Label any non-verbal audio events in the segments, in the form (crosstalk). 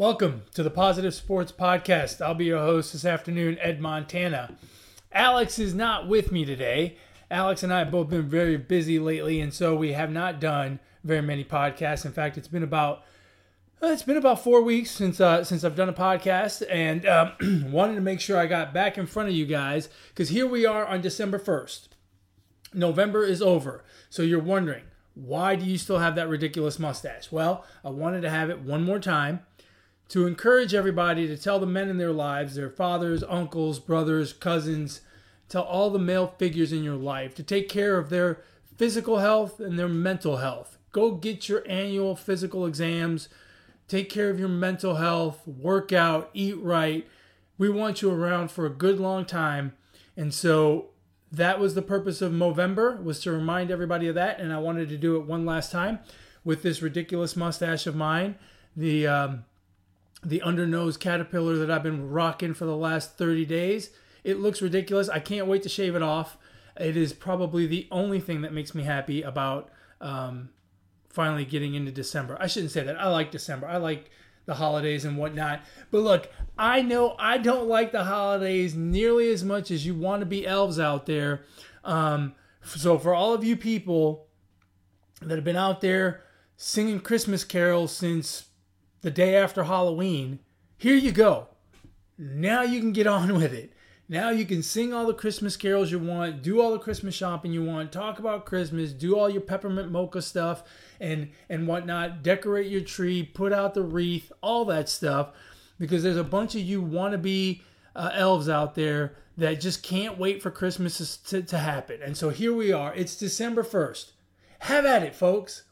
Welcome to the Positive Sports Podcast. I'll be your host this afternoon, Ed Montana. Alex is not with me today. Alex and I have both been very busy lately, and so we have not done very many podcasts. In fact, it's been about it's been about four weeks since uh, since I've done a podcast, and um, (clears throat) wanted to make sure I got back in front of you guys because here we are on December first. November is over, so you're wondering why do you still have that ridiculous mustache? Well, I wanted to have it one more time to encourage everybody to tell the men in their lives, their fathers, uncles, brothers, cousins, tell all the male figures in your life to take care of their physical health and their mental health. Go get your annual physical exams, take care of your mental health, work out, eat right. We want you around for a good long time. And so that was the purpose of Movember was to remind everybody of that and I wanted to do it one last time with this ridiculous mustache of mine. The um, the undernose caterpillar that I've been rocking for the last 30 days. It looks ridiculous. I can't wait to shave it off. It is probably the only thing that makes me happy about um, finally getting into December. I shouldn't say that. I like December. I like the holidays and whatnot. But look, I know I don't like the holidays nearly as much as you want to be elves out there. Um, so for all of you people that have been out there singing Christmas carols since the day after Halloween, here you go. Now you can get on (laughs) with it. Now you can sing all the Christmas carols you want, do all the Christmas shopping you want, talk about Christmas, do all your peppermint mocha stuff and and whatnot, decorate your tree, put out the wreath, all that stuff, because there's a bunch of you wannabe uh, elves out there that just can't wait for Christmas to, to happen. And so here we are. It's December 1st. Have at it, folks.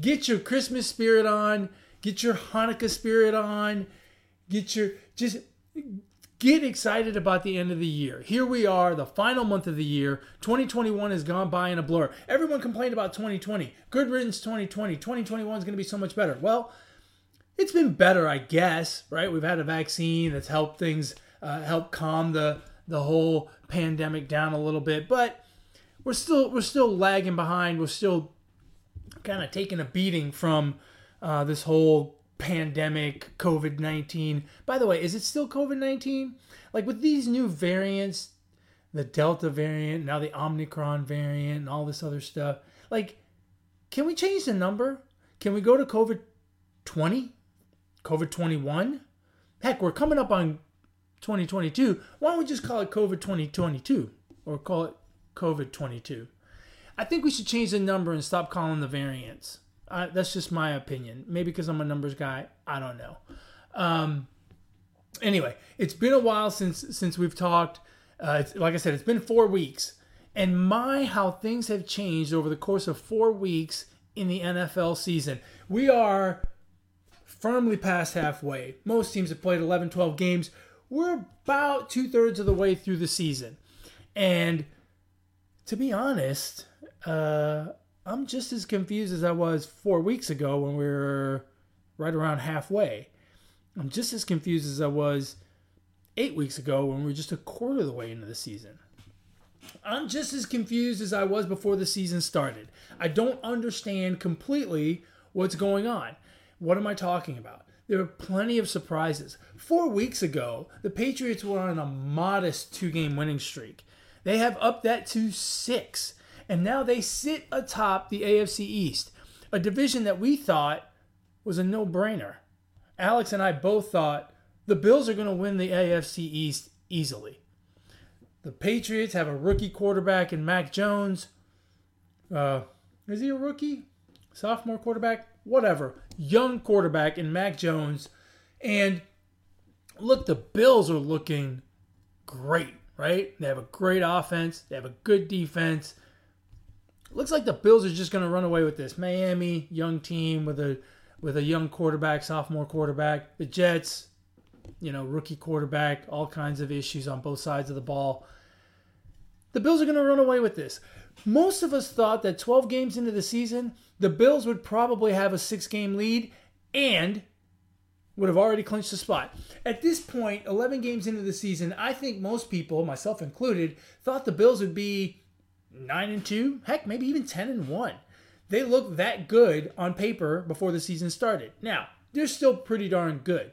Get your Christmas spirit on Get your Hanukkah spirit on. Get your just get excited about the end of the year. Here we are, the final month of the year. 2021 has gone by in a blur. Everyone complained about 2020. Good riddance 2020. 2021 is going to be so much better. Well, it's been better, I guess, right? We've had a vaccine that's helped things uh, help calm the the whole pandemic down a little bit, but we're still we're still lagging behind. We're still kind of taking a beating from uh, this whole pandemic, COVID 19. By the way, is it still COVID 19? Like with these new variants, the Delta variant, now the Omicron variant, and all this other stuff, like, can we change the number? Can we go to COVID 20? COVID 21? Heck, we're coming up on 2022. Why don't we just call it COVID 2022 or call it COVID 22? I think we should change the number and stop calling the variants. Uh, that's just my opinion. Maybe because I'm a numbers guy. I don't know. Um, anyway, it's been a while since since we've talked. Uh, like I said, it's been four weeks, and my how things have changed over the course of four weeks in the NFL season. We are firmly past halfway. Most teams have played 11, 12 games. We're about two thirds of the way through the season, and to be honest, uh, I'm just as confused as I was four weeks ago when we were right around halfway. I'm just as confused as I was eight weeks ago when we were just a quarter of the way into the season. I'm just as confused as I was before the season started. I don't understand completely what's going on. What am I talking about? There are plenty of surprises. Four weeks ago, the Patriots were on a modest two game winning streak. They have upped that to six and now they sit atop the AFC East, a division that we thought was a no brainer. Alex and I both thought the Bills are going to win the AFC East easily. The Patriots have a rookie quarterback in Mac Jones. Uh, is he a rookie? Sophomore quarterback? Whatever. Young quarterback in Mac Jones. And look, the Bills are looking great, right? They have a great offense, they have a good defense looks like the Bills are just going to run away with this. Miami, young team with a with a young quarterback, sophomore quarterback. The Jets, you know, rookie quarterback, all kinds of issues on both sides of the ball. The Bills are going to run away with this. Most of us thought that 12 games into the season, the Bills would probably have a six game lead and would have already clinched the spot. At this point, 11 games into the season, I think most people, myself included, thought the Bills would be nine and two, heck, maybe even ten and one. They looked that good on paper before the season started. Now, they're still pretty darn good.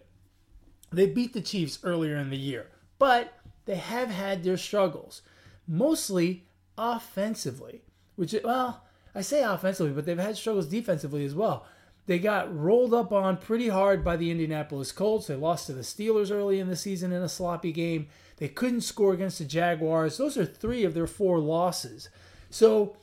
They beat the Chiefs earlier in the year, but they have had their struggles, mostly offensively. Which, well, I say offensively, but they've had struggles defensively as well. They got rolled up on pretty hard by the Indianapolis Colts. They lost to the Steelers early in the season in a sloppy game. They couldn't score against the Jaguars. Those are three of their four losses. So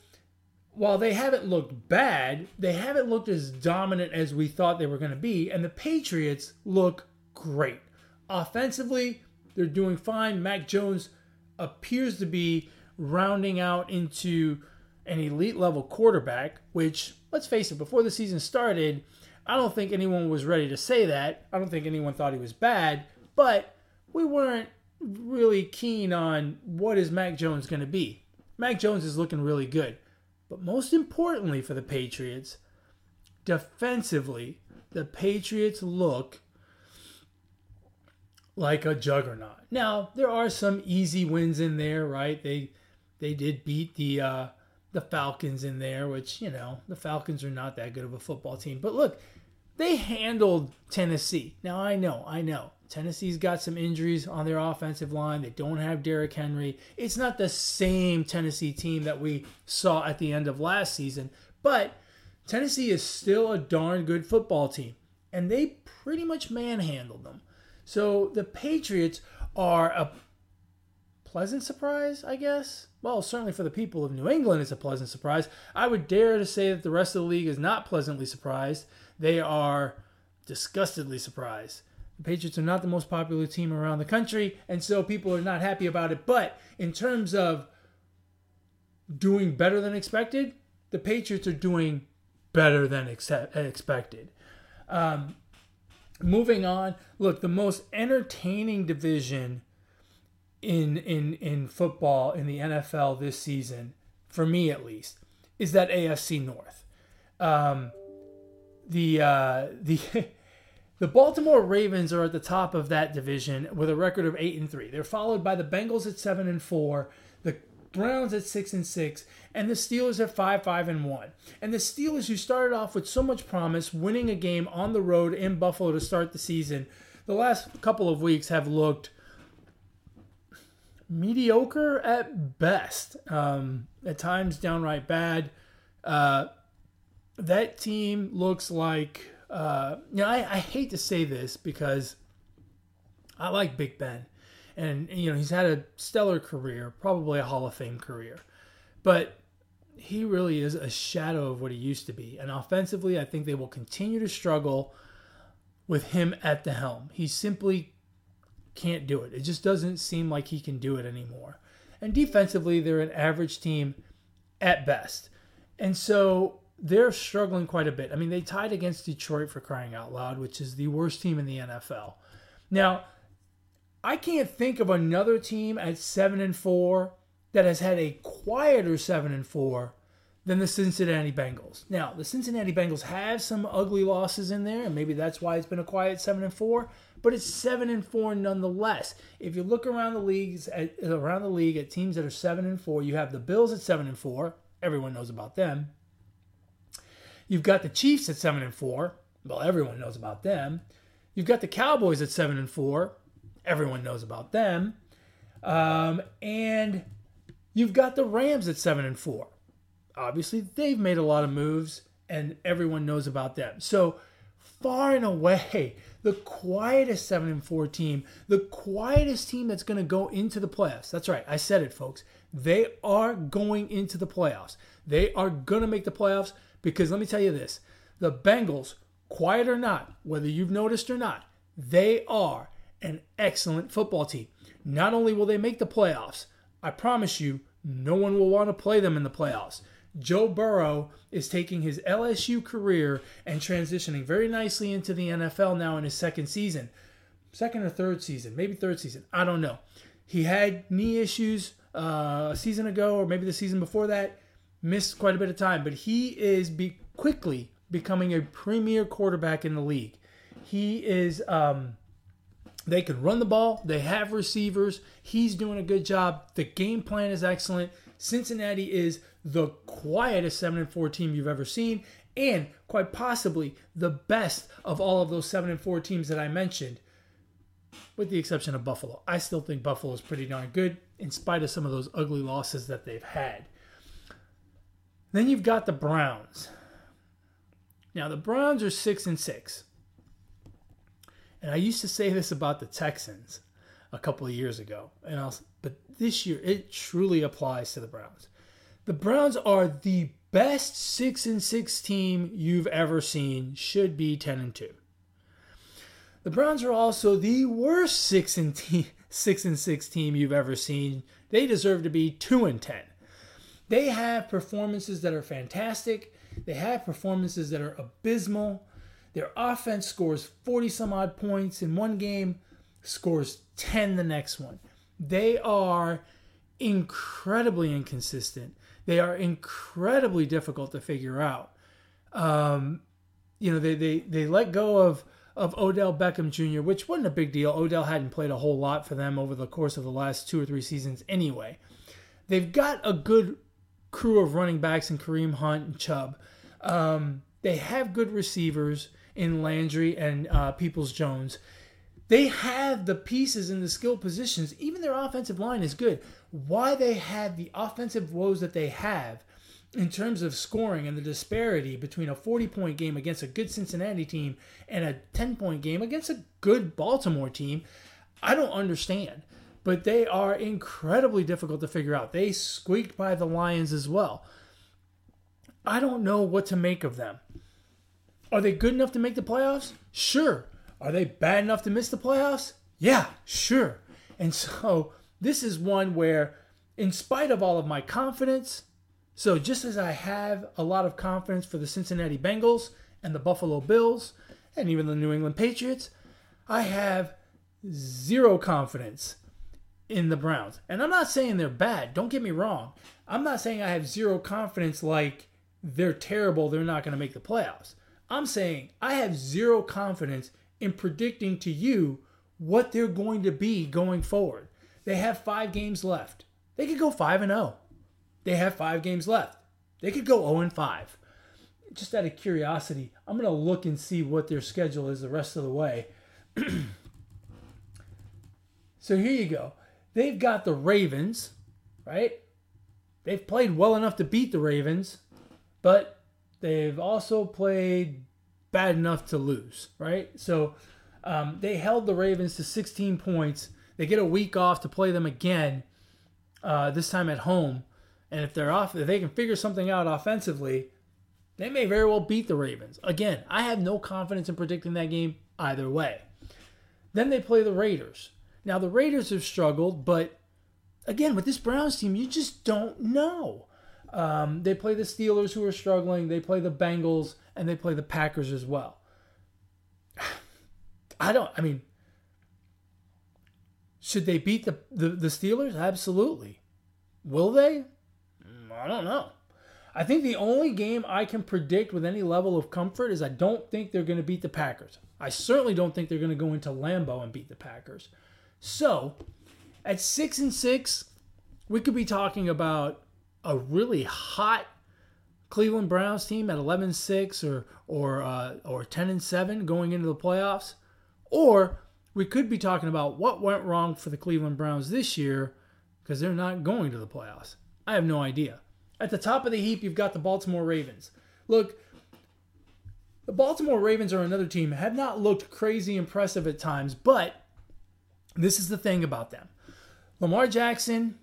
while they haven't looked bad, they haven't looked as dominant as we thought they were going to be. And the Patriots look great. Offensively, they're doing fine. Mac Jones appears to be rounding out into an elite level quarterback, which, let's face it, before the season started, I don't think anyone was ready to say that. I don't think anyone thought he was bad, but we weren't really keen on what is Mac Jones going to be. Mac Jones is looking really good. But most importantly for the Patriots, defensively, the Patriots look like a juggernaut. Now, there are some easy wins in there, right? They they did beat the uh, the Falcons in there, which, you know, the Falcons are not that good of a football team. But look, they handled Tennessee. Now, I know, I know. Tennessee's got some injuries on their offensive line. They don't have Derrick Henry. It's not the same Tennessee team that we saw at the end of last season, but Tennessee is still a darn good football team, and they pretty much manhandled them. So the Patriots are a pleasant surprise, I guess. Well, certainly for the people of New England, it's a pleasant surprise. I would dare to say that the rest of the league is not pleasantly surprised. They are disgustedly surprised. The Patriots are not the most popular team around the country, and so people are not happy about it. But in terms of doing better than expected, the Patriots are doing better than expected. Um, moving on, look, the most entertaining division in in in football in the NFL this season, for me at least, is that AFC North. Um, the uh, the (laughs) The Baltimore Ravens are at the top of that division with a record of 8 and 3. They're followed by the Bengals at 7 and 4, the Browns at 6 and 6, and the Steelers at 5 5 and 1. And the Steelers who started off with so much promise, winning a game on the road in Buffalo to start the season, the last couple of weeks have looked mediocre at best. Um, at times downright bad. Uh, that team looks like uh, you know, I, I hate to say this because I like Big Ben, and you know he's had a stellar career, probably a Hall of Fame career, but he really is a shadow of what he used to be. And offensively, I think they will continue to struggle with him at the helm. He simply can't do it. It just doesn't seem like he can do it anymore. And defensively, they're an average team at best. And so they're struggling quite a bit. I mean, they tied against Detroit for crying out loud, which is the worst team in the NFL. Now, I can't think of another team at 7 and 4 that has had a quieter 7 and 4 than the Cincinnati Bengals. Now, the Cincinnati Bengals have some ugly losses in there, and maybe that's why it's been a quiet 7 and 4, but it's 7 and 4 nonetheless. If you look around the leagues at, around the league at teams that are 7 and 4, you have the Bills at 7 and 4. Everyone knows about them. You've got the Chiefs at seven and four. Well, everyone knows about them. You've got the Cowboys at seven and four. Everyone knows about them. Um, and you've got the Rams at seven and four. Obviously, they've made a lot of moves, and everyone knows about them. So far and away, (laughs) the quietest seven and four team, the quietest team that's going to go into the playoffs. That's right, I said it, folks. They are going into the playoffs. They are going to make the playoffs. Because let me tell you this the Bengals, quiet or not, whether you've noticed or not, they are an excellent football team. Not only will they make the playoffs, I promise you, no one will want to play them in the playoffs. Joe Burrow is taking his LSU career and transitioning very nicely into the NFL now in his second season. Second or third season, maybe third season, I don't know. He had knee issues uh, a season ago, or maybe the season before that missed quite a bit of time, but he is be quickly becoming a premier quarterback in the league. He is. Um, they can run the ball. They have receivers. He's doing a good job. The game plan is excellent. Cincinnati is the quietest seven and four team you've ever seen, and quite possibly the best of all of those 7 and 4 teams that I mentioned with the exception of Buffalo. I still think Buffalo is pretty darn good in spite of some of those ugly losses that they've had. Then you've got the Browns. Now the Browns are 6 and 6. And I used to say this about the Texans a couple of years ago, and I'll, but this year it truly applies to the Browns. The Browns are the best 6 and 6 team you've ever seen, should be 10 and 2. The Browns are also the worst 6 and te- (laughs) 6 and 6 team you've ever seen. They deserve to be 2 and 10. They have performances that are fantastic. They have performances that are abysmal. Their offense scores 40 some odd points in one game, scores 10 the next one. They are incredibly inconsistent. They are incredibly difficult to figure out. Um, you know, they, they, they let go of, of Odell Beckham Jr., which wasn't a big deal. Odell hadn't played a whole lot for them over the course of the last two or three seasons anyway. They've got a good crew of running backs in Kareem Hunt and Chubb. Um, they have good receivers in Landry and uh, Peoples Jones. They have the pieces in the skill positions. Even their offensive line is good. Why they have the offensive woes that they have in terms of scoring and the disparity between a 40 point game against a good Cincinnati team and a 10 point game against a good Baltimore team, I don't understand. But they are incredibly difficult to figure out. They squeaked by the Lions as well. I don't know what to make of them. Are they good enough to make the playoffs? Sure. Are they bad enough to miss the playoffs? Yeah, sure. And so this is one where, in spite of all of my confidence, so just as I have a lot of confidence for the Cincinnati Bengals and the Buffalo Bills and even the New England Patriots, I have zero confidence in the Browns. And I'm not saying they're bad. Don't get me wrong. I'm not saying I have zero confidence like they're terrible, they're not going to make the playoffs. I'm saying I have zero confidence in predicting to you what they're going to be going forward. They have 5 games left. They could go 5 and 0. They have 5 games left. They could go 0 and 5. Just out of curiosity, I'm going to look and see what their schedule is the rest of the way. (clears throat) so here you go. They've got the Ravens, right? They've played well enough to beat the Ravens, but they've also played bad enough to lose, right? So um, they held the Ravens to 16 points. They get a week off to play them again, uh, this time at home. And if they're off, if they can figure something out offensively, they may very well beat the Ravens. Again, I have no confidence in predicting that game either way. Then they play the Raiders. Now the Raiders have struggled, but again, with this Browns team, you just don't know. Um, they play the Steelers, who are struggling. They play the Bengals, and they play the Packers as well. (sighs) I don't. I mean, should they beat the, the, the Steelers? Absolutely. Will they? I don't know. I think the only game I can predict with any level of comfort is I don't think they're going to beat the Packers. I certainly don't think they're going to go into Lambeau and beat the Packers. So, at six and six, we could be talking about a really hot Cleveland Browns team at 11-6 or or uh, or 10 and 7 going into the playoffs, or we could be talking about what went wrong for the Cleveland Browns this year because they're not going to the playoffs. I have no idea. At the top of the heap, you've got the Baltimore Ravens. Look, the Baltimore Ravens are another team have not looked crazy impressive at times, but this is the thing about them Lamar Jackson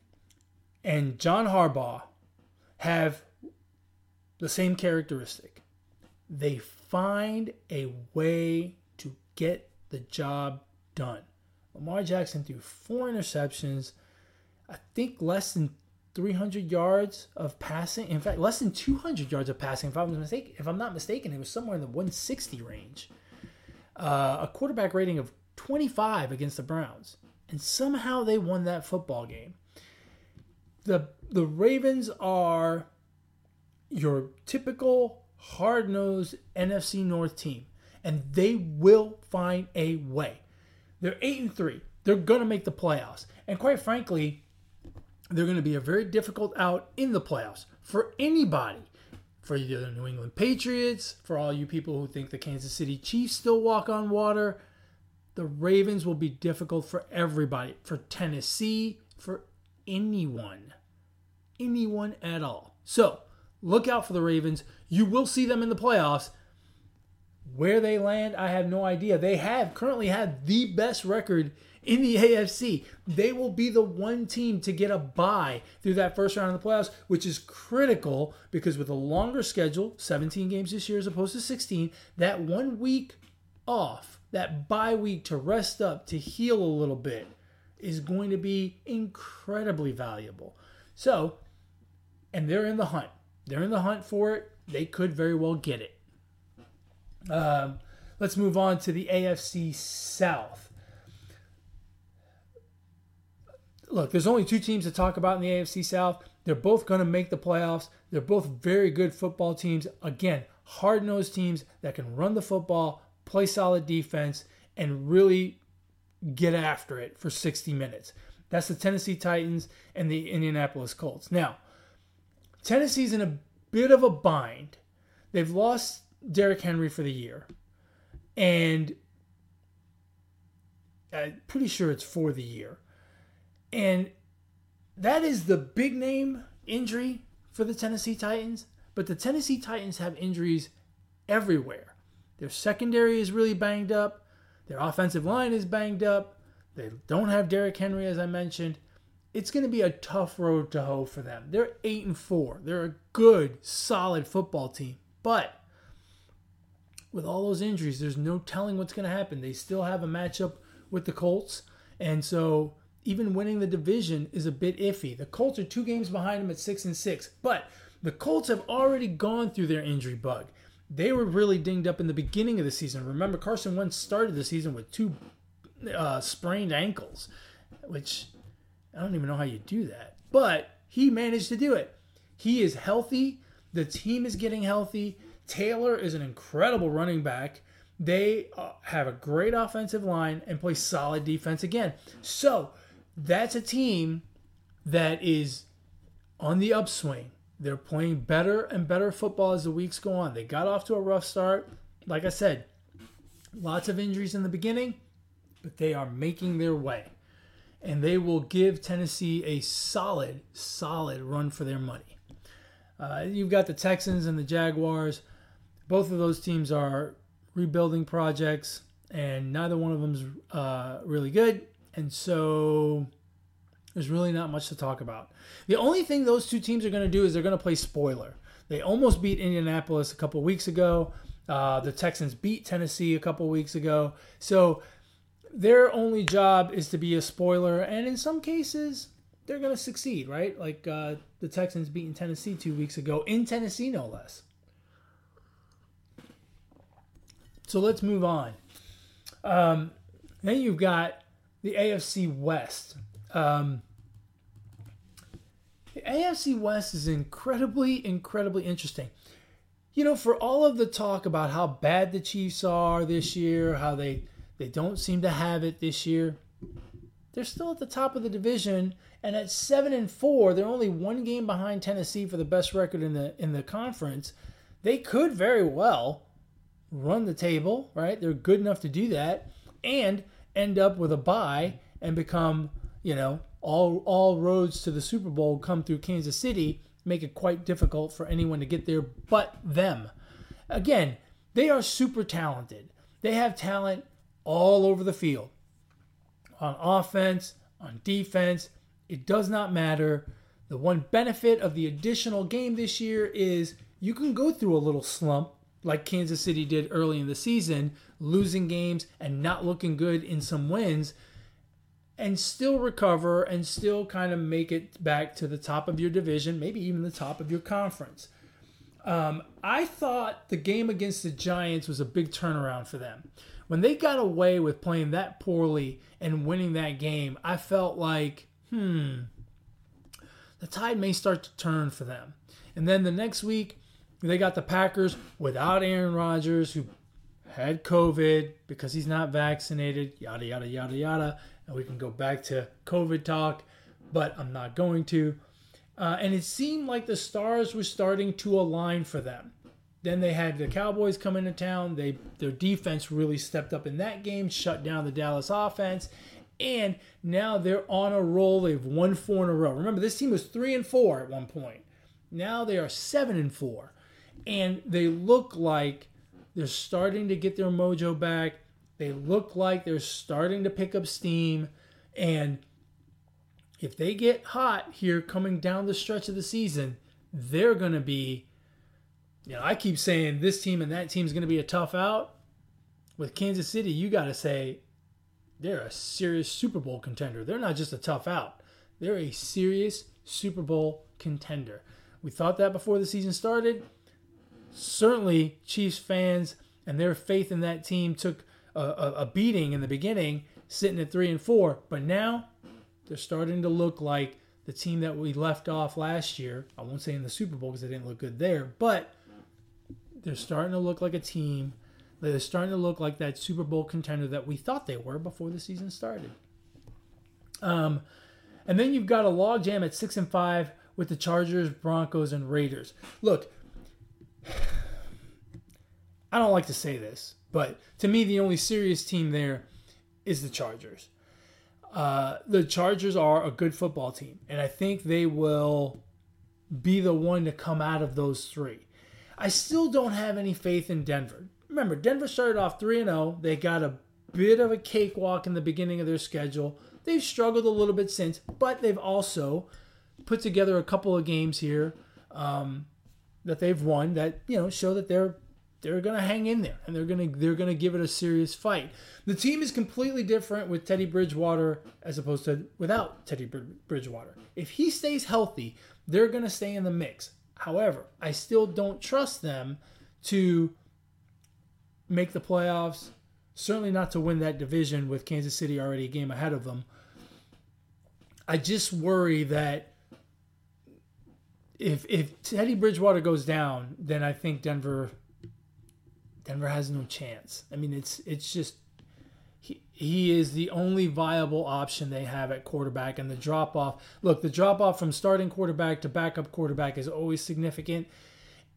and John Harbaugh have the same characteristic. They find a way to get the job done. Lamar Jackson threw four interceptions, I think less than 300 yards of passing. In fact, less than 200 yards of passing. If I was mistaken, if I'm not mistaken, it was somewhere in the 160 range. Uh, a quarterback rating of 25 against the Browns. And somehow they won that football game. The the Ravens are your typical hard-nosed NFC North team and they will find a way. They're 8 and 3. They're going to make the playoffs. And quite frankly, they're going to be a very difficult out in the playoffs for anybody for the New England Patriots, for all you people who think the Kansas City Chiefs still walk on water. The Ravens will be difficult for everybody, for Tennessee, for anyone, anyone at all. So look out for the Ravens. You will see them in the playoffs. Where they land, I have no idea. They have currently had the best record in the (laughs) AFC. They will be the one team to get a bye through that first round of the playoffs, which is critical because with a longer schedule, 17 games this year as opposed to 16, that one week off, that bye week to rest up, to heal a little bit, is going to be incredibly valuable. So, and they're in the hunt. They're in the hunt for it. They could very well get it. Um, let's move on to the AFC South. look, there's only two teams to talk about in the AFC South. They're both going to make the playoffs. They're both very good football teams. Again, hard nosed teams that can run the football, play solid defense, and really get after it for 60 minutes. That's the Tennessee Titans and the Indianapolis Colts. Now, Tennessee's in a bit of a bind. They've lost Derrick Henry for the year. And I'm pretty sure it's for the year. And that is the big name injury for the Tennessee Titans. But the Tennessee Titans have injuries everywhere. Their secondary is really banged up. Their offensive line is banged up. They don't have Derrick Henry, as I mentioned. It's going to be a tough road to hoe for them. They're eight and four. They're a good, solid football team. But with all those injuries, there's no telling what's going to happen. They still have a matchup with the Colts, and so even winning the division is a bit iffy. The Colts are two games behind them at six and six, but the Colts have already gone through their injury bug. They were really dinged up in the beginning of the season. Remember, Carson Wentz started the season with two uh, sprained ankles, which I don't even know how you do that, but he managed to do it. He is healthy. The team is getting healthy. Taylor is an incredible running back. They uh, have a great offensive line and play solid defense again. So that's a team that is on the upswing. They're playing better and better football as the weeks go on. They got off to a rough start. Like I said, lots of injuries in the beginning, but they are making their way. And they will give Tennessee a solid, solid run for their money. Uh, you've got the Texans and the Jaguars. Both of those teams are rebuilding projects, and neither one of them's uh, really good. And so there's really not much to talk about. The only thing those two teams are going to do is they're going to play spoiler. They almost beat Indianapolis a couple weeks ago. Uh, the Texans beat Tennessee a couple weeks ago. So their only job is to be a spoiler, and in some cases, they're going to succeed, right? Like uh, the Texans beating Tennessee two weeks ago in Tennessee, no less. So let's move on. Um, then you've got the AFC West. Um, the AFC West is incredibly, incredibly interesting. You know, for all of the talk about how bad the Chiefs are this year, how they they don't seem to have it this year, they're still at the top of the division, and at seven and four, they're only one game behind Tennessee for the best record in the in the conference. They could very well run the table, right? They're good enough to do that, and end up with a bye and become, you know, all all roads to the Super Bowl come through Kansas City, make it quite difficult for anyone to get there but them. Again, they are super talented. They have talent all over the field. On offense, on defense, it does not matter. The one benefit of the additional game this year is you can go through a little slump like Kansas City did early in the season, losing games and not looking good in some wins, and still recover and still kind of make it back to the top of your division, maybe even the top of your conference. Um, I thought the game against the Giants was a big turnaround for them. When they got away with playing that poorly and winning that game, I felt like, hmm, the tide may start to turn for them. And then the next week, they got the Packers without Aaron Rodgers, who had COVID because he's not vaccinated, yada, yada, yada, yada. And we can go back to COVID talk, but I'm not going to. Uh, and it seemed like the stars were starting to align for them. Then they had the Cowboys come into town. They their defense really stepped up in that game, shut down the Dallas offense, and now they're on a roll. They've won four in a row. Remember, this team was three and four at one point. Now they are seven and four, and they look like they're starting to get their mojo back. They look like they're starting to pick up steam, and if they get hot here coming down the stretch of the season, they're going to be you know, I keep saying this team and that team is going to be a tough out. With Kansas City, you got to say they're a serious Super Bowl contender. They're not just a tough out, they're a serious Super Bowl contender. We thought that before the season started. Certainly, Chiefs fans and their faith in that team took a, a, beating in the beginning, sitting at three and four. But now they're starting to look like the team that we left off last year. I won't say in the Super Bowl because they didn't look good there, but they're starting to look like a team. They're starting to look like that Super Bowl contender that we thought they were before the season started. Um, and then you've got a logjam at six and five with the Chargers, Broncos, and Raiders. Look, I don't like to say this, but to me, the only serious team there is the Chargers. Uh, the Chargers are a good football team, and I think they will be the one to come out of those three. I still don't have any faith in Denver. Remember, Denver started off 3 0. They got a bit of a cakewalk in the beginning of their schedule. They've struggled a little bit since, but they've also put together a couple of games here um, that they've won that you know show that they're they're going to hang in there and they're going to they're going to give it a serious fight. The team is completely different with Teddy Bridgewater as opposed to without Teddy Bridgewater. If he stays healthy, they're going to stay in the mix. However, I still don't trust them to make the playoffs. Certainly not to win that division with Kansas City already a game ahead of them. I just worry that if if Teddy Bridgewater goes down, then I think Denver Denver has no chance. I mean, it's it's just he, he is the only viable option they have at quarterback. And the drop off look, the drop off from starting quarterback to backup quarterback is always significant.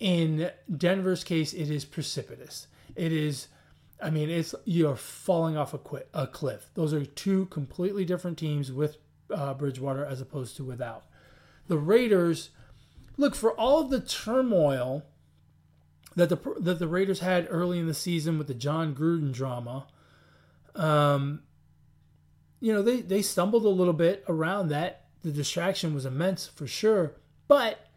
In Denver's case, it is precipitous. It is, I mean, it's you're falling off a, quit, a cliff. Those are two completely different teams with uh, Bridgewater as opposed to without. The Raiders, look, for all of the turmoil that the that the Raiders had early in the season with the Jon Gruden drama, um, you know, they, they stumbled a little bit around that. The distraction was immense for sure, but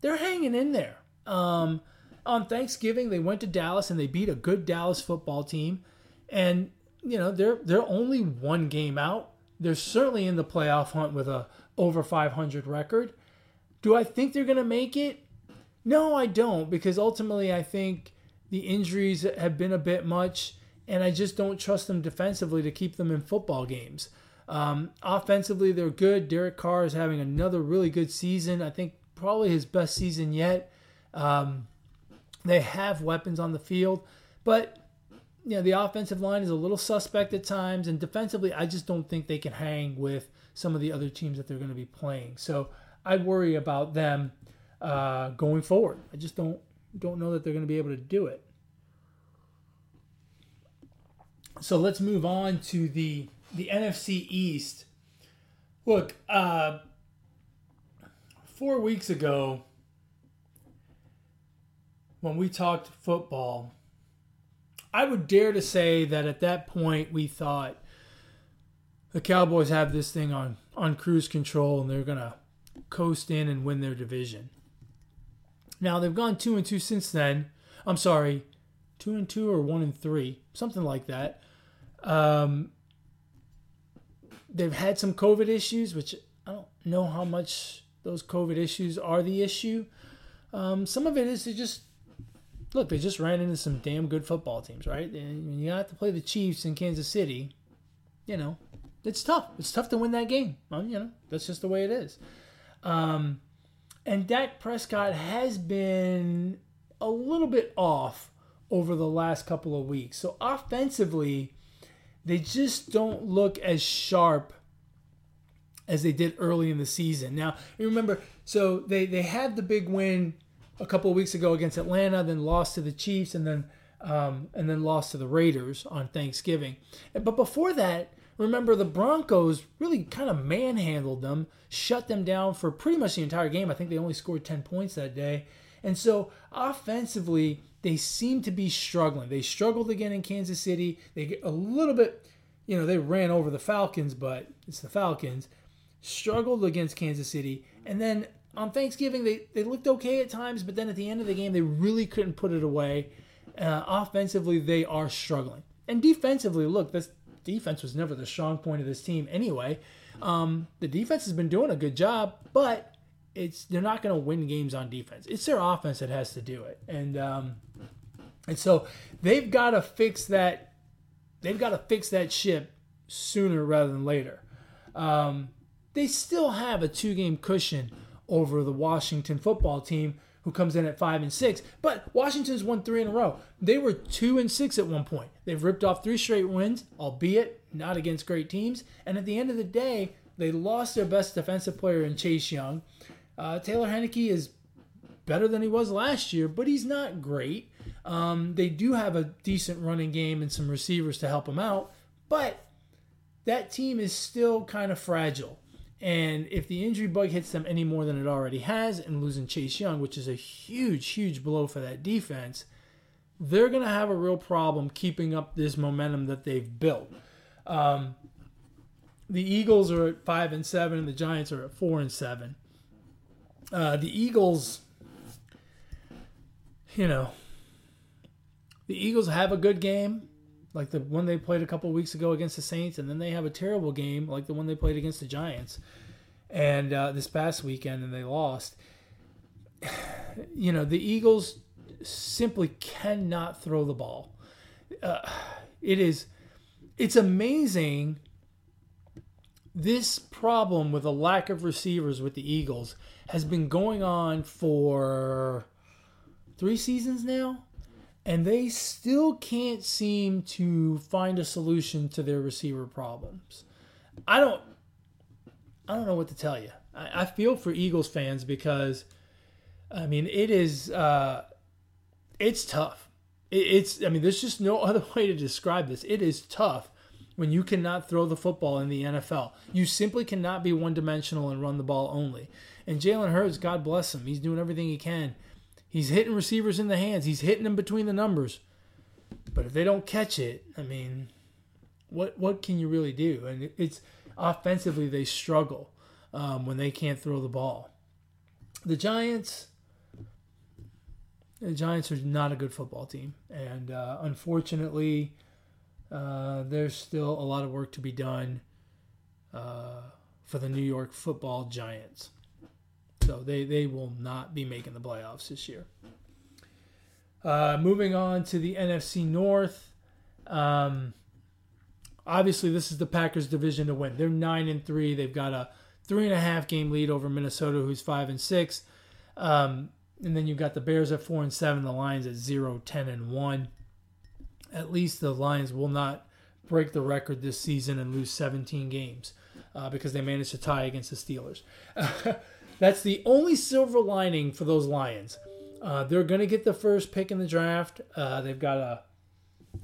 they're hanging in there. Um, on Thanksgiving, they went to Dallas and they beat a good Dallas football team, and you know they're they're only one game out. They're certainly in the playoff hunt with a over 500 record. Do I think they're going to make it? No, I don't, because ultimately I think the injuries have been a bit much and I just don't trust them defensively to keep them in football games. Um, offensively, they're good. Derek Carr is having another really good season. I think probably his best season yet. Um, they have weapons on the field, but you know the offensive line is a little suspect at times, and defensively, I just don't think they can hang with some of the other teams that they're going to be playing. So I worry about them uh, going forward. I just don't don't know that they're going to be able to do it. So let's move on to the the NFC East. Look, uh, four weeks ago, when we talked football, I would dare to say that at that point we thought the Cowboys have this thing on on cruise control and they're gonna coast in and win their division. Now they've gone two and two since then. I'm sorry, two and two or one and three, something like that. Um, they've had some COVID issues, which I don't know how much those COVID issues are the issue. Um, some of it is they just look, they just ran into some damn good football teams, right? And you have to play the Chiefs in Kansas City. You know, it's tough. It's tough to win that game. Well, you know, that's just the way it is. Um, and Dak Prescott has been a little bit off over the last couple of weeks. So offensively, they just don't look as sharp as they did early in the season. Now, remember, so they, they had the big win a couple of weeks ago against Atlanta, then lost to the Chiefs, and then um, and then lost to the Raiders on Thanksgiving. But before that, remember the Broncos really kind of manhandled them, shut them down for pretty much the entire game. I think they only scored 10 points that day. And so offensively, they seem to be struggling. They struggled again in Kansas City. They get a little bit, you know, they ran over the Falcons, but it's the Falcons. Struggled against Kansas City. And then on Thanksgiving, they, they looked okay at times, but then at the end of the game, they really couldn't put it away. Uh, offensively, they are struggling. And defensively, look, this defense was never the strong point of this team anyway. Um, the defense has been doing a good job, but it's they're not going to win games on defense. It's their offense that has to do it, and um, and so they've got to fix that. They've got to fix that ship sooner rather than later. Um, they still have a two-game cushion over the Washington football team, who comes in at five and six. But Washington's won three in a row. They were two and six at one point. They've ripped off three straight wins, albeit not against great teams. And at the end of the day, they lost their best defensive player in Chase Young. Uh, Taylor Heinicke is better than he was last year, but he's not great. Um, they do have a decent running game and some receivers to help him out, but that team is still kind of fragile. And if the injury bug hits them any more than it already has, and losing Chase Young, which is a huge, huge blow for that defense, they're going to have a real problem keeping up this momentum that they've built. Um, the Eagles are at five and seven, and the Giants are at four and seven. Uh, the Eagles, you know, the Eagles have a good game, like the one they played a couple weeks ago against the Saints, and then they have a terrible game like the one they played against the Giants, and uh, this past weekend, and they lost. (sighs) You know, the Eagles simply cannot throw the ball. Uh, it is, it's amazing. This problem with a lack of receivers with the Eagles has been going on for three seasons now and they still can't seem to find a solution to their receiver problems. I don't I don't know what to tell you. I, I feel for Eagles fans because I mean it is uh it's tough. It, it's I mean there's just no (laughs) other way to describe this. It is tough when you cannot throw the football in the NFL. You simply cannot be one dimensional and run the ball only. And Jalen Hurts, God bless him, he's doing everything he can He's hitting receivers in the hands. He's hitting them between the numbers. But if they don't catch it, I mean, what what can you really do? And it's offensively they struggle um, when they can't throw the ball. The Giants, the Giants are not a good football team, and uh, unfortunately, uh, there's still a lot of work to be done uh, for the New York Football Giants. So they, they will not be making the playoffs this year. Uh, moving on to the NFC North. Um, obviously, this is the Packers' division to win. They're nine and three. They've got a three and a half game lead over Minnesota, who's five and six. Um, and then you've got the Bears at four and seven. The Lions at zero, 10 and one. At least the Lions will not break the record this season and lose 17 games uh, because they managed to tie against the Steelers. (laughs) That's the only silver lining for those Lions. Uh, they're going to get the first pick in the draft. Uh, they've got a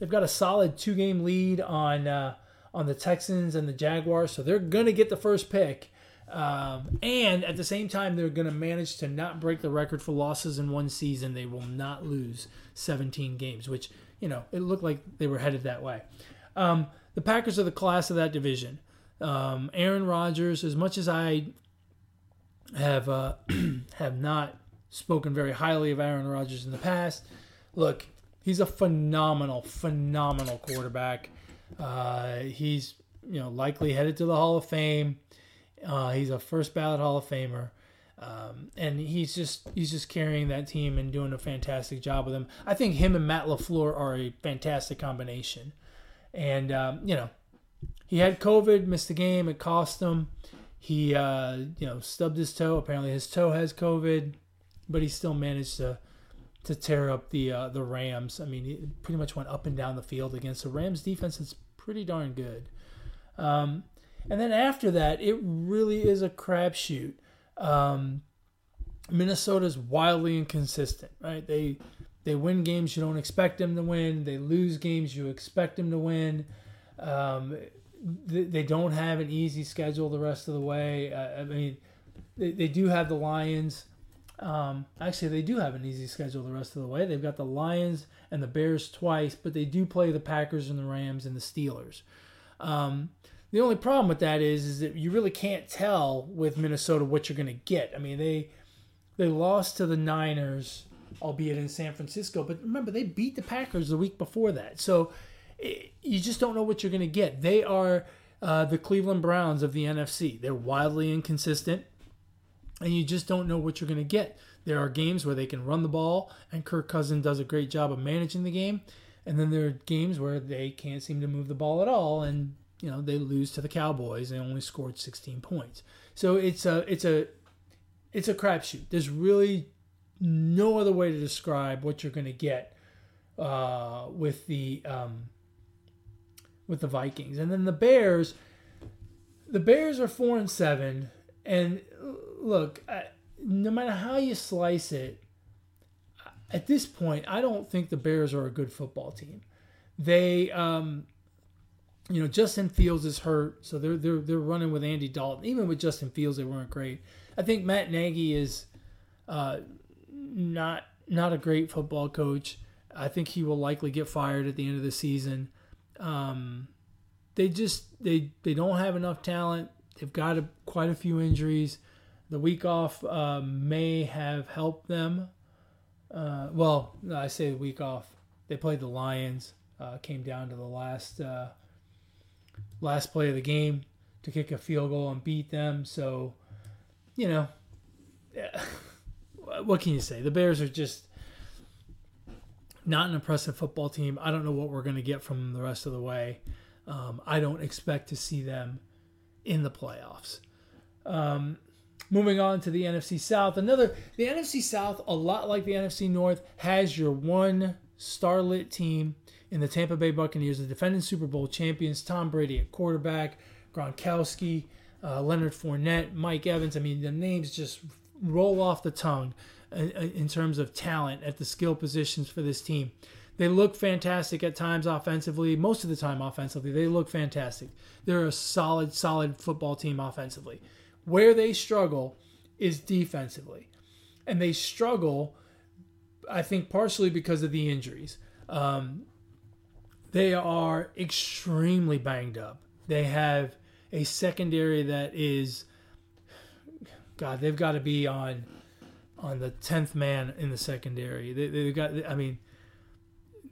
they've got a solid two game lead on uh, on the Texans and the Jaguars, so they're going to get the first pick. Um, and at the same time, they're going to manage to not break the record for losses in one season. They will not lose 17 games, which you know it looked like they were headed that way. Um, the Packers are the class of that division. Um, Aaron Rodgers, as much as I have uh, (clears throat) have not spoken very highly of Aaron Rodgers in the past. Look, he's a phenomenal, phenomenal quarterback. Uh, he's you know likely headed to the Hall of Fame. Uh, he's a first ballot Hall of Famer. Um, and he's just he's just carrying that team and doing a fantastic job with them. I think him and Matt LaFleur are a fantastic combination. And um, you know, he had COVID, missed the game, it cost him. He, uh, you know, stubbed his toe. Apparently, his toe has COVID, but he still managed to to tear up the uh, the Rams. I mean, he pretty much went up and down the field against the Rams defense. It's pretty darn good. Um, And then after that, it really is a crapshoot. Um, Minnesota's wildly inconsistent, right? They they win games you don't expect them to win. They lose games you expect them to win. Um, they, don't have an easy schedule the rest of the way. Uh, I mean, they, they do have the Lions. Um, actually, they do have an easy schedule the rest of the way. They've got the Lions and the Bears twice, but they do play the Packers and the Rams and the Steelers. Um, the only problem with that is, is that you really can't tell with Minnesota what you're going to get. I mean, they they lost to the Niners albeit in San Francisco. But remember, they beat the Packers the week before that. So you just don't know what you're going to get. They are uh, the Cleveland Browns of the NFC. They're wildly inconsistent, and you just don't know what you're going to get. There are games where they can run the ball, and Kirk Cousins does a great job of managing the game. And then there are games where they can't seem to move the ball at all, and you know they lose to the Cowboys. They only scored 16 points. So it's a it's a it's a crapshoot. There's really no other way to describe what you're going to get uh, with the um, with the Vikings, and then the Bears. The Bears are four and seven, and look, I, no matter how you slice it, at this point, I don't think the Bears are a good football team. They, um, you know, Justin Fields is hurt, so they're they're they're running with Andy Dalton. Even with Justin Fields, they weren't great. I think Matt Nagy is. Uh, not not a great football coach. I think he will likely get fired at the end of the season. Um, they just they they don't have enough talent. They've got a, quite a few injuries. The week off uh, may have helped them. Uh, well, I say the week off. They played the Lions. Uh, came down to the last uh, last play of the game to kick a field goal and beat them. So, you know. Yeah. (laughs) what can you say? The Bears are just not an impressive football team. I don't know what we're going to get from them the rest of the way. Um, I don't expect to see them in the playoffs. Um, moving on to the NFC South, another the NFC South, a lot like the NFC North, has your one starlit team in the Tampa Bay Buccaneers, the defending Super Bowl champions, Tom Brady at quarterback, Gronkowski, uh, Leonard Fournette, Mike Evans. I mean, the names just roll off the tongue in terms of talent at the skill positions for this team. They look fantastic at times offensively. Most of the time offensively, they look fantastic. They're a solid, solid football team offensively. Where they struggle is defensively. And they struggle, I think, partially because of the injuries. Um, they are extremely banged up. They have a secondary that is God, they've got to be on on the tenth man in the secondary. They, they've got. I mean,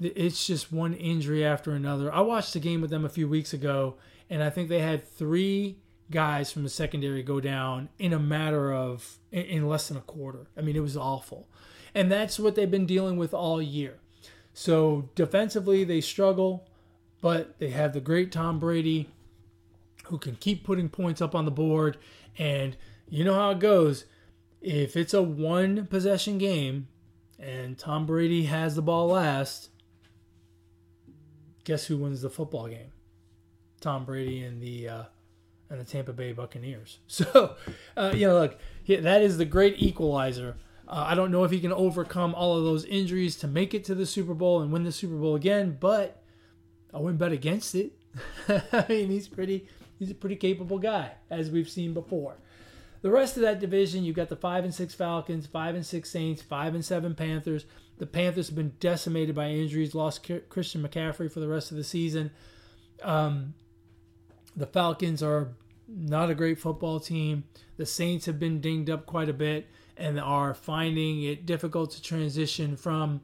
it's just one injury after another. I watched a game with them a few weeks ago, and I think they had three guys from the secondary go down in a matter of in, in less than a quarter. I mean, it was awful, and that's what they've been dealing with all year. So defensively, they struggle, but they have the great Tom Brady, who can keep putting points up on the board and you know how it goes. If it's a one possession game and Tom Brady has the ball last, guess who wins the football game? Tom Brady and the uh, and the Tampa Bay Buccaneers. (laughs) So, uh, you know, look, that is the great equalizer. Uh, I don't know if he can overcome all of those injuries to make it to the Super Bowl and win the Super Bowl again, but I wouldn't bet against it. (laughs) I mean, he's pretty he's a pretty capable guy, as we've seen before. The rest of that division, you've got the five and six Falcons, five and six Saints, five and seven Panthers. The Panthers have been decimated by injuries, lost Christian McCaffrey for the rest of the season. Um, the Falcons are not a great football team. The Saints have been dinged up quite a bit and are finding it difficult to transition from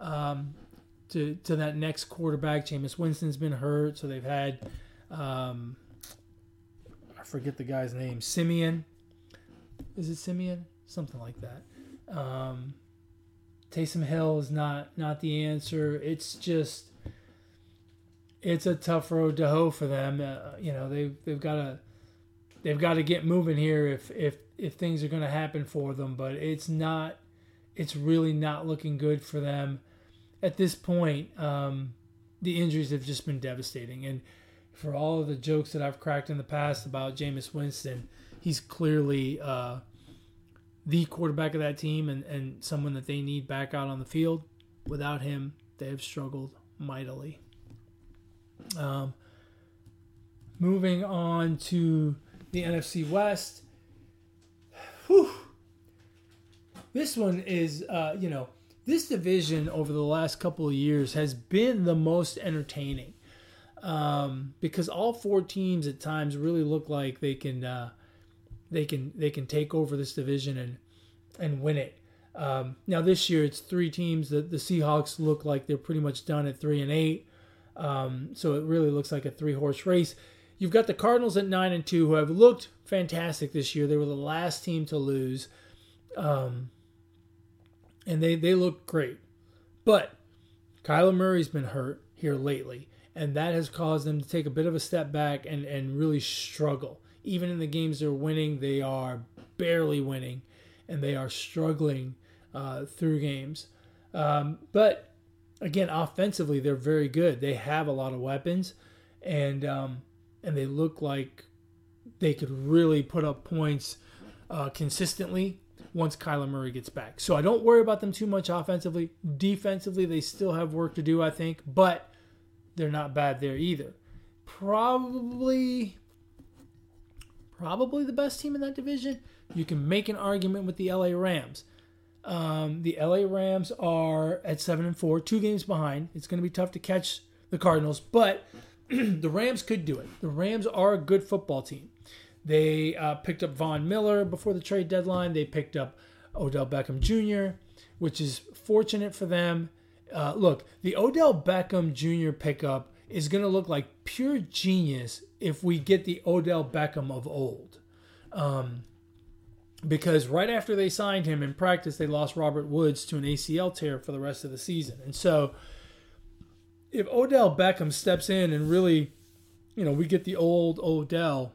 um, to to that next quarterback. Jameis Winston's been hurt, so they've had um, I forget the guy's name, Siemian is it Siemian? Something like that. Um, Taysom Hill is not not the answer. It's just it's a tough road to hoe for them. Uh, you know they they've got to they've got to get moving here if if if things are going to happen for them. But it's not it's really not looking good for them at this point. Um, the injuries have just been devastating, and for all of the jokes that I've cracked in the past about Jameis Winston, he's clearly uh, the quarterback of that team and, and someone that they need back out on the field. Without him, they have struggled mightily. Um, moving on to the NFC West. Whew. This one is, uh, you know, this division over the last couple of years has been the most entertaining um, because all four teams at times really look like they can uh, they can they can take over this division and and win it. Um, now this year it's three teams. The the Seahawks look like they're pretty much done at three and eight. Um, so it really looks like a three horse race. You've got the Cardinals at nine and two, who have looked fantastic this year. They were the last team to lose, um, and they they look great. But Kyler Murray's been hurt here lately, and that has caused them to take a bit of a step back and and really struggle. Even in the games they're winning, they are barely winning, and they are struggling uh, through games. Um, but again, offensively, they're very good. They have a lot of weapons, and um, and they look like they could really put up points uh, consistently once Kyler Murray gets back. So I don't worry about them too much offensively. Defensively, they still have work to do, I think, but they're not bad there either. Probably, probably the best team in that division. You can make an argument with the LA Rams. Um, the LA Rams are at seven and four, two games behind. It's going to be tough to catch the Cardinals, but (clears throat) the Rams could do it. The Rams are a good football team. They uh, picked up Von Miller before the trade deadline. They picked up Odell Beckham Jr., which is fortunate for them. Uh, look, the Odell Beckham Jr. pickup is going to look like pure genius if we get the Odell Beckham of old. Um, because right after they signed him in practice, they lost Robert Woods to an ACL tear for the rest of the season. And so, if Odell Beckham steps in and really, you know, we get the old Odell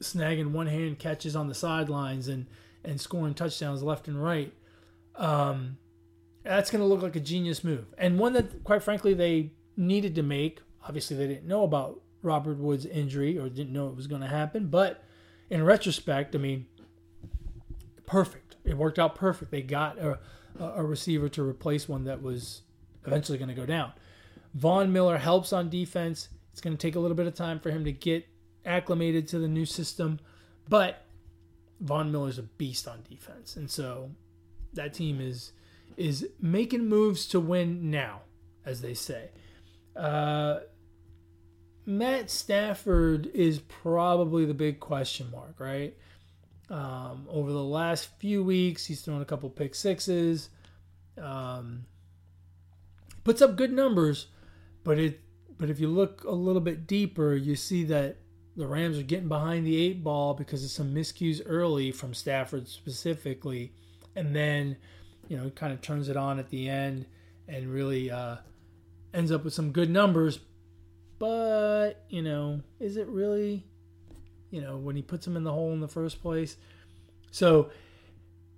snagging one hand catches on the sidelines and and scoring touchdowns left and right, um, that's going to look like a genius move and one that, quite frankly, they needed to make. Obviously, they didn't know about Robert Woods' injury or didn't know it was going to happen, but in retrospect, I mean perfect. It worked out perfect. They got a, a receiver to replace one that was eventually going to go down. Von Miller helps on defense. It's going to take a little bit of time for him to get acclimated to the new system, but Von Miller's a beast on defense, and so that team is is making moves to win now, as they say. Uh, Matt Stafford is probably the big question mark, right? Um, over the last few weeks, he's thrown a couple pick sixes. Um, puts up good numbers, but it but if you look a little bit deeper, you see that the Rams are getting behind the eight ball because of some miscues early from Stafford specifically, and then you know kind of turns it on at the end and really uh, ends up with some good numbers. But you know, is it really you know, when he puts them in the hole in the first place. So,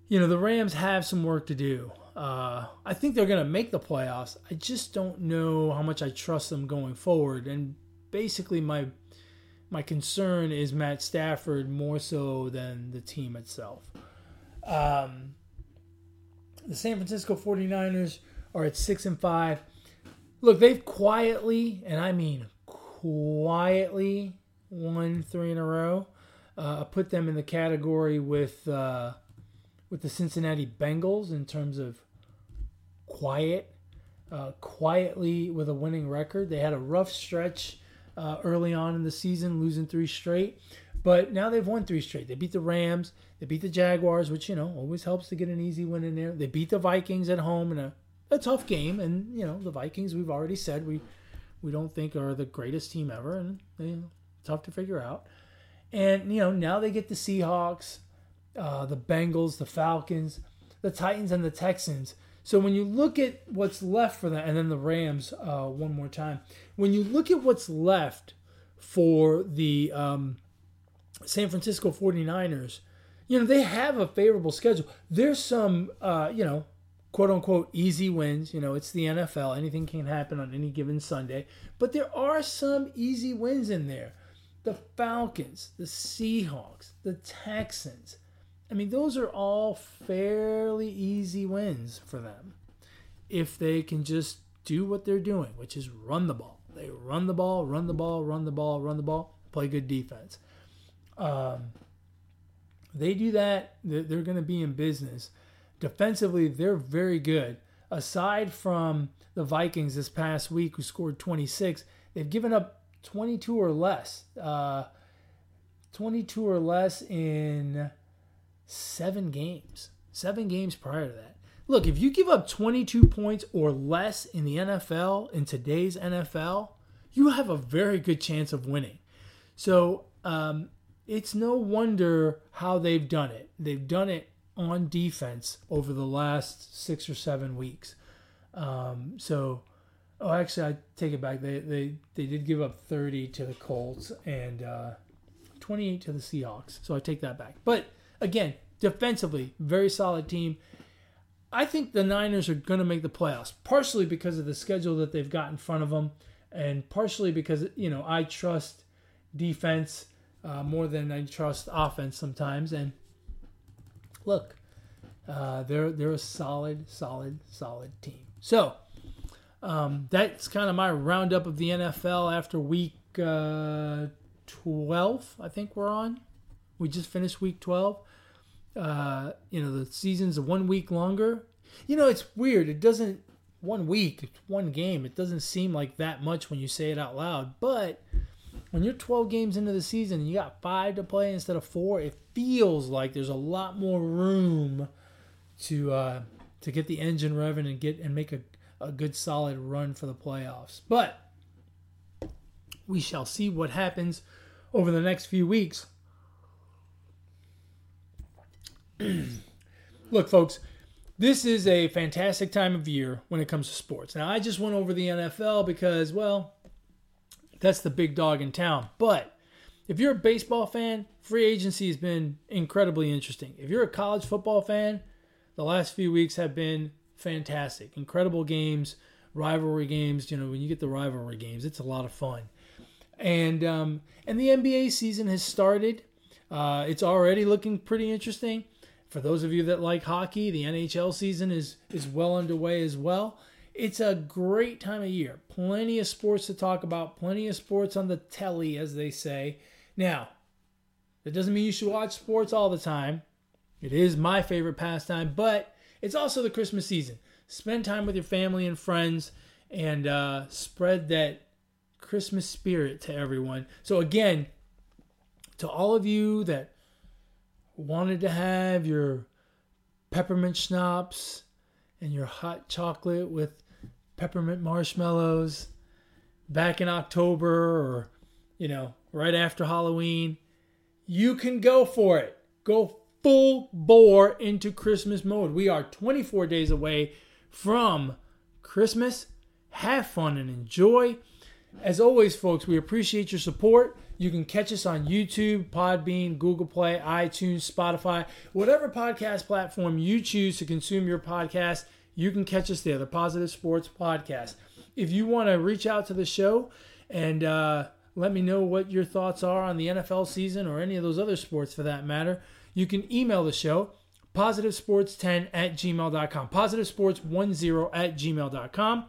you know, the Rams have some work to do. Uh, I think they're going to make the playoffs. I just don't know how much I trust them going forward. And basically, my my concern is Matt Stafford more so than the team itself. Um, the San Francisco 49ers are at 6 and 5. Look, they've quietly, and I mean quietly, won three in a row. Uh, I put them in the category with uh, with the Cincinnati Bengals in terms of quiet, uh, quietly with a winning record. They had a rough stretch uh, early on in the season, losing three straight, but now they've won three straight. They beat the Rams, they beat the Jaguars, which you know always helps to get an easy win in there. They beat the Vikings at home in a, a tough game, and you know the Vikings we've already said we we don't think are the greatest team ever, and you know, tough to figure out. And you know now they get the Seahawks, uh, the Bengals, the Falcons, the Titans, and the Texans. So when you look at what's left for them, and then the Rams uh, one more time, when you look at what's left for the um, San Francisco 49ers, you know, they have a favorable schedule. There's some, uh, you know, quote unquote easy wins. You know, it's the NFL. Anything can happen on any given Sunday. But there are some easy wins in there. The Falcons, the Seahawks, the Texans. I mean, those are all fairly easy wins for them if they can just do what they're doing, which is run the ball. They run the ball, run the ball, run the ball, run the ball, play good defense. Um, they do that, they're going to be in business. Defensively, they're very good. Aside from the Vikings this past week, who scored 26, they've given up 22 or less. Uh, 22 or less in seven games. Seven games prior to that. Look, if you give up 22 points or less in the NFL, in today's NFL, you have a very good chance of winning. So um, it's no wonder how they've done it. They've done it on defense over the last six or seven weeks. Um, so, oh, actually, I take it back. They they they did give up 30 to the Colts and uh, 28 to the Seahawks. So I take that back. But again, defensively, very solid team. I think the Niners are going to make the playoffs, partially because of the schedule that they've got in front of them, and partially because you know I trust defense uh, more than I trust offense sometimes. And look, uh, they're they're a solid, solid, solid team. So um, that's kind of my roundup of the NFL after week uh, 12. I think we're on. We just finished week 12. Uh, you know, the season's one week longer. You know, it's weird. It doesn't one week, it's one game. It doesn't seem like that much when you say it out loud, but when you're 12 games into the season and you got five to play instead of four, it feels like there's a lot more room to uh, to get the engine revving and get and make a, a good solid run for the playoffs. But we shall see what happens over the next few weeks. (clears throat) Look, folks, this is a fantastic time of year when it comes to sports. Now, I just went over the NFL because, well, that's the big dog in town. But if you're a baseball fan, free agency has been incredibly interesting. If you're a college football fan, the last few weeks have been fantastic. Incredible games, rivalry games. You know, when you get the rivalry games, it's a lot of fun. And um, and the NBA season has started. Uh, it's already looking pretty interesting. For those of you that like hockey, the NHL season is is well underway as well. It's a great time of year. Plenty of sports to talk about, plenty of sports on the telly, as they say. Now, that doesn't mean you should watch sports all the time. It is my favorite pastime, but it's also the Christmas season. Spend time with your family and friends and uh, spread that Christmas spirit to everyone. So, again, to all of you that wanted to have your peppermint schnapps and your hot chocolate with peppermint marshmallows back in October or, you know, right after Halloween, you can go for it. Go full bore into Christmas mode. We are 24 days away from Christmas. Have fun and enjoy. As always, folks, we appreciate your support. You can catch us on YouTube, Podbean, Google Play, iTunes, Spotify, whatever podcast platform you choose to consume your podcast you can catch us there, the Positive Sports Podcast. If you want to reach out to the show and uh, let me know what your thoughts are on the NFL season or any of those other sports for that matter, you can email the show positivesports10 at gmail.com. Positivesports10 at gmail.com.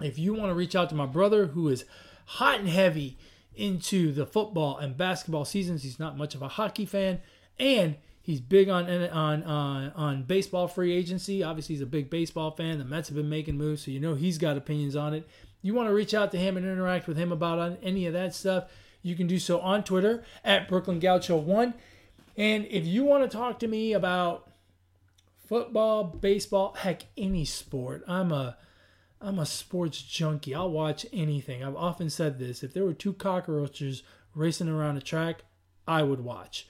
If you want to reach out to my brother who is hot and heavy into the football and basketball seasons, he's not much of a hockey fan, and He's big on on on on baseball free agency. Obviously, he's a big baseball fan. The Mets have been making moves, so you know he's got opinions on it. You want to reach out to him and interact with him about any of that stuff, you can do so on Twitter at Brooklyn Gaucho One. And if you want to talk to me about football, baseball, heck, any sport, I'm a I'm a sports junkie. I'll watch anything. I've often said this: if there were two cockroaches racing around a track, I would watch.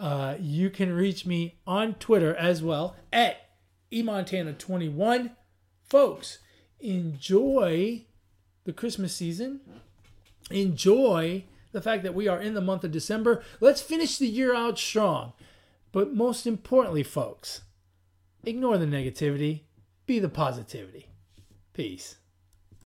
Uh, you can reach me on Twitter as well at emontana21. Folks, enjoy the Christmas season. Enjoy the fact that we are in the month of December. Let's finish the year out strong. But most importantly, folks, ignore the negativity. be the positivity. Peace.